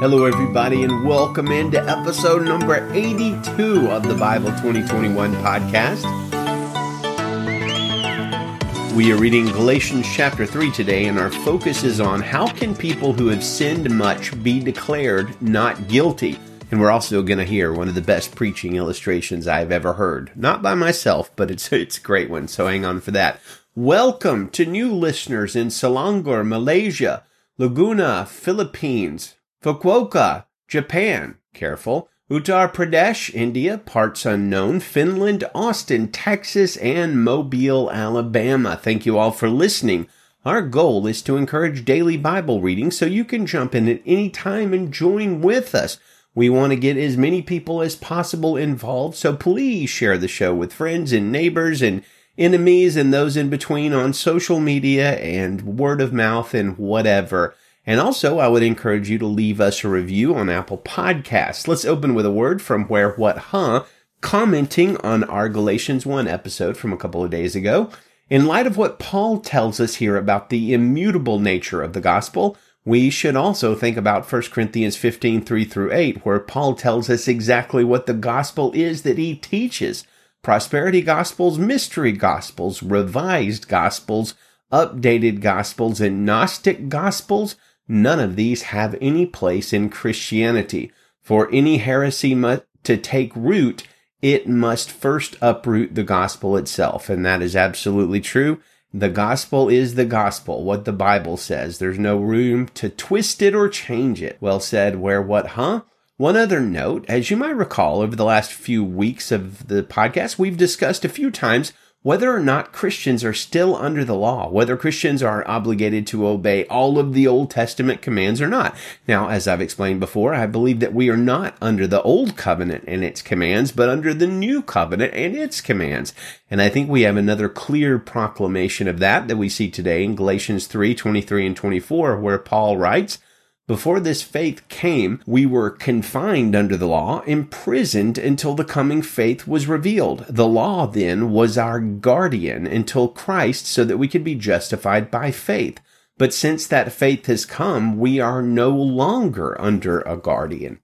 Hello, everybody, and welcome into episode number 82 of the Bible 2021 podcast. We are reading Galatians chapter 3 today, and our focus is on how can people who have sinned much be declared not guilty? And we're also going to hear one of the best preaching illustrations I've ever heard. Not by myself, but it's, it's a great one, so hang on for that. Welcome to new listeners in Selangor, Malaysia, Laguna, Philippines, Fukuoka, Japan, careful, Uttar Pradesh, India, parts unknown, Finland, Austin, Texas, and Mobile, Alabama. Thank you all for listening. Our goal is to encourage daily Bible reading so you can jump in at any time and join with us. We want to get as many people as possible involved, so please share the show with friends and neighbors and enemies and those in between on social media and word of mouth and whatever. And also, I would encourage you to leave us a review on Apple Podcasts. Let's open with a word from Where What Huh, commenting on our Galatians 1 episode from a couple of days ago. In light of what Paul tells us here about the immutable nature of the gospel, we should also think about 1 Corinthians 15, 3 through 8, where Paul tells us exactly what the gospel is that he teaches. Prosperity gospels, mystery gospels, revised gospels, updated gospels, and Gnostic gospels None of these have any place in Christianity. For any heresy to take root, it must first uproot the gospel itself. And that is absolutely true. The gospel is the gospel, what the Bible says. There's no room to twist it or change it. Well said, where what, huh? One other note, as you might recall, over the last few weeks of the podcast, we've discussed a few times whether or not Christians are still under the law, whether Christians are obligated to obey all of the Old Testament commands or not. Now, as I've explained before, I believe that we are not under the Old Covenant and its commands, but under the New Covenant and its commands. And I think we have another clear proclamation of that that we see today in Galatians 3, 23 and 24, where Paul writes, before this faith came, we were confined under the law, imprisoned until the coming faith was revealed. The law then was our guardian until Christ so that we could be justified by faith. But since that faith has come, we are no longer under a guardian.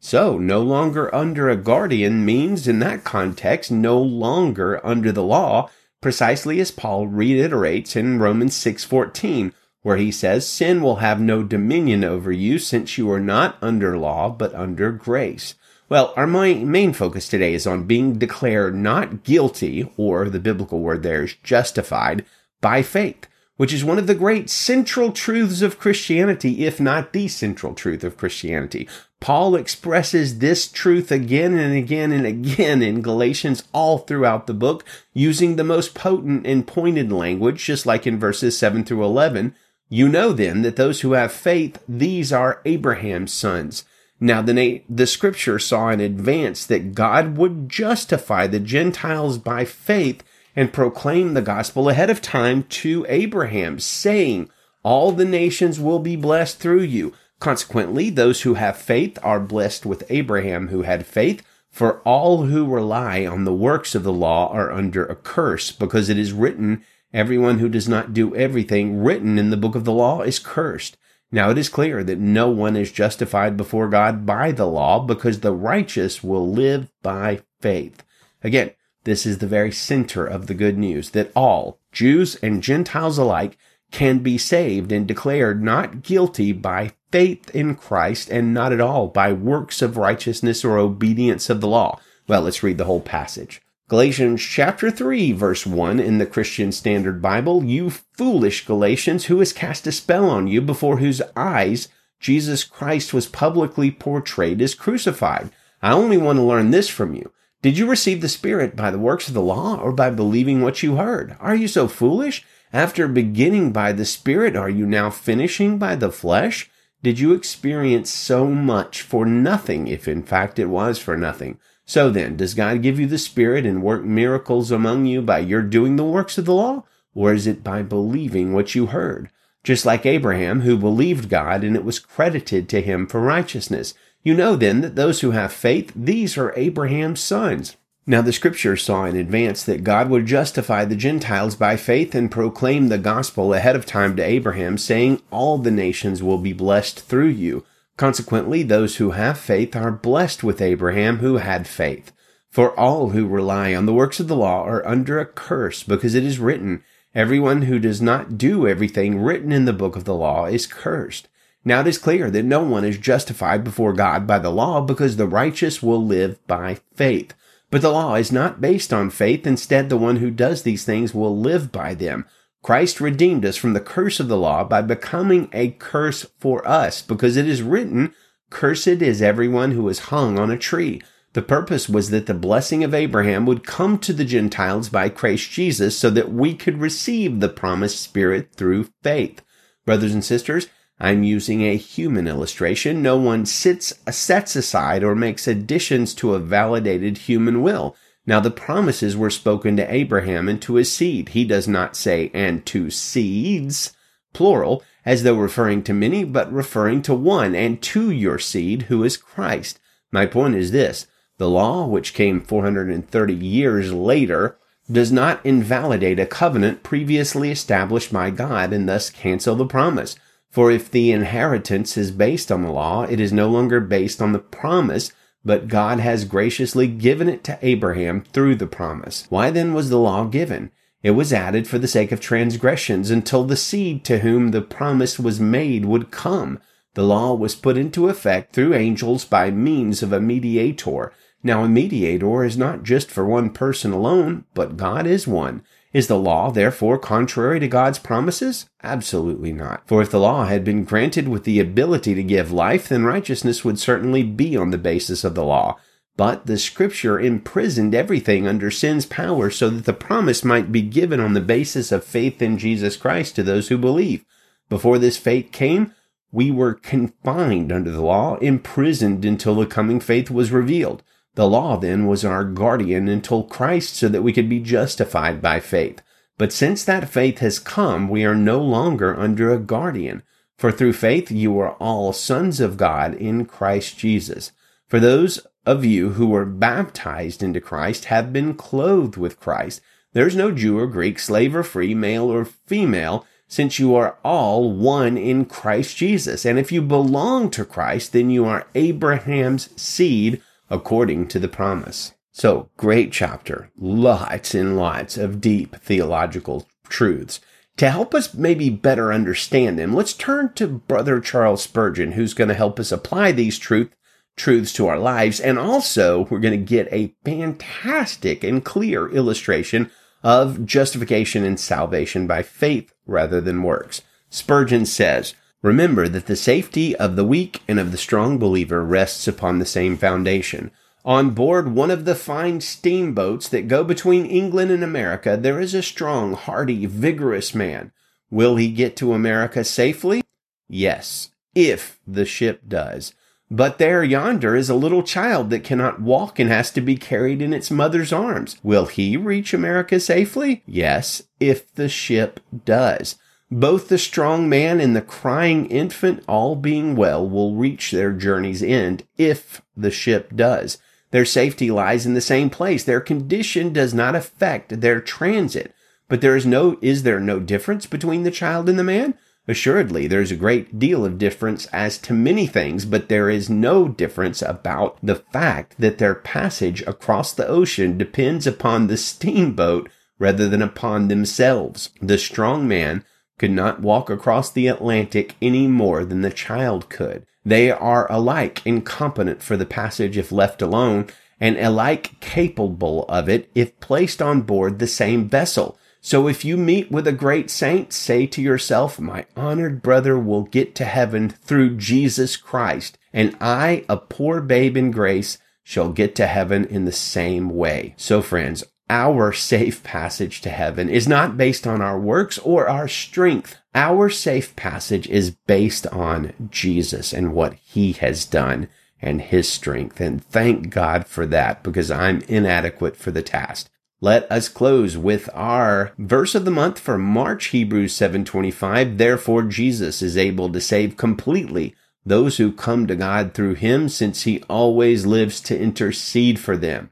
So, no longer under a guardian means in that context, no longer under the law, precisely as Paul reiterates in Romans 6:14 where he says, Sin will have no dominion over you since you are not under law, but under grace. Well, our main focus today is on being declared not guilty, or the biblical word there is justified, by faith, which is one of the great central truths of Christianity, if not the central truth of Christianity. Paul expresses this truth again and again and again in Galatians all throughout the book, using the most potent and pointed language, just like in verses 7 through 11, you know then that those who have faith, these are Abraham's sons. Now the, the scripture saw in advance that God would justify the Gentiles by faith and proclaim the gospel ahead of time to Abraham, saying, all the nations will be blessed through you. Consequently, those who have faith are blessed with Abraham who had faith, for all who rely on the works of the law are under a curse, because it is written, Everyone who does not do everything written in the book of the law is cursed. Now it is clear that no one is justified before God by the law because the righteous will live by faith. Again, this is the very center of the good news that all, Jews and Gentiles alike, can be saved and declared not guilty by faith in Christ and not at all by works of righteousness or obedience of the law. Well, let's read the whole passage. Galatians chapter 3 verse 1 in the Christian Standard Bible, you foolish Galatians, who has cast a spell on you before whose eyes Jesus Christ was publicly portrayed as crucified. I only want to learn this from you. Did you receive the Spirit by the works of the law or by believing what you heard? Are you so foolish? After beginning by the Spirit, are you now finishing by the flesh? Did you experience so much for nothing, if in fact it was for nothing? So then, does God give you the Spirit and work miracles among you by your doing the works of the law? Or is it by believing what you heard? Just like Abraham, who believed God and it was credited to him for righteousness. You know then that those who have faith, these are Abraham's sons. Now the scripture saw in advance that God would justify the Gentiles by faith and proclaim the gospel ahead of time to Abraham, saying, All the nations will be blessed through you. Consequently, those who have faith are blessed with Abraham who had faith. For all who rely on the works of the law are under a curse, because it is written, Everyone who does not do everything written in the book of the law is cursed. Now it is clear that no one is justified before God by the law because the righteous will live by faith. But the law is not based on faith. Instead, the one who does these things will live by them. Christ redeemed us from the curse of the law by becoming a curse for us because it is written, Cursed is everyone who is hung on a tree. The purpose was that the blessing of Abraham would come to the Gentiles by Christ Jesus so that we could receive the promised Spirit through faith. Brothers and sisters, I'm using a human illustration. No one sits, sets aside or makes additions to a validated human will. Now the promises were spoken to Abraham and to his seed. He does not say, and to seeds, plural, as though referring to many, but referring to one, and to your seed, who is Christ. My point is this. The law, which came 430 years later, does not invalidate a covenant previously established by God and thus cancel the promise. For if the inheritance is based on the law, it is no longer based on the promise, but God has graciously given it to Abraham through the promise. Why then was the law given? It was added for the sake of transgressions until the seed to whom the promise was made would come. The law was put into effect through angels by means of a mediator now, a mediator is not just for one person alone, but God is one. Is the law therefore contrary to God's promises? Absolutely not. For if the law had been granted with the ability to give life, then righteousness would certainly be on the basis of the law. But the scripture imprisoned everything under sin's power so that the promise might be given on the basis of faith in Jesus Christ to those who believe. Before this faith came, we were confined under the law, imprisoned until the coming faith was revealed. The law then was our guardian until Christ so that we could be justified by faith. But since that faith has come, we are no longer under a guardian. For through faith you are all sons of God in Christ Jesus. For those of you who were baptized into Christ have been clothed with Christ. There's no Jew or Greek, slave or free, male or female, since you are all one in Christ Jesus. And if you belong to Christ, then you are Abraham's seed according to the promise. So, great chapter. Lots and lots of deep theological truths. To help us maybe better understand them, let's turn to Brother Charles Spurgeon, who's going to help us apply these truth, truths to our lives. And also, we're going to get a fantastic and clear illustration of justification and salvation by faith rather than works. Spurgeon says, Remember that the safety of the weak and of the strong believer rests upon the same foundation. On board one of the fine steamboats that go between England and America, there is a strong, hardy, vigorous man. Will he get to America safely? Yes, if the ship does. But there yonder is a little child that cannot walk and has to be carried in its mother's arms. Will he reach America safely? Yes, if the ship does. Both the strong man and the crying infant, all being well, will reach their journey's end if the ship does. Their safety lies in the same place. Their condition does not affect their transit. But there is no, is there no difference between the child and the man? Assuredly, there's a great deal of difference as to many things, but there is no difference about the fact that their passage across the ocean depends upon the steamboat rather than upon themselves. The strong man could not walk across the Atlantic any more than the child could. They are alike incompetent for the passage if left alone, and alike capable of it if placed on board the same vessel. So if you meet with a great saint, say to yourself, my honored brother will get to heaven through Jesus Christ, and I, a poor babe in grace, shall get to heaven in the same way. So friends, our safe passage to heaven is not based on our works or our strength. Our safe passage is based on Jesus and what he has done and his strength. And thank God for that because I'm inadequate for the task. Let us close with our verse of the month for March, Hebrews 7:25. Therefore Jesus is able to save completely those who come to God through him since he always lives to intercede for them.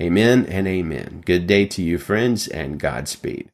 Amen and amen. Good day to you, friends, and Godspeed.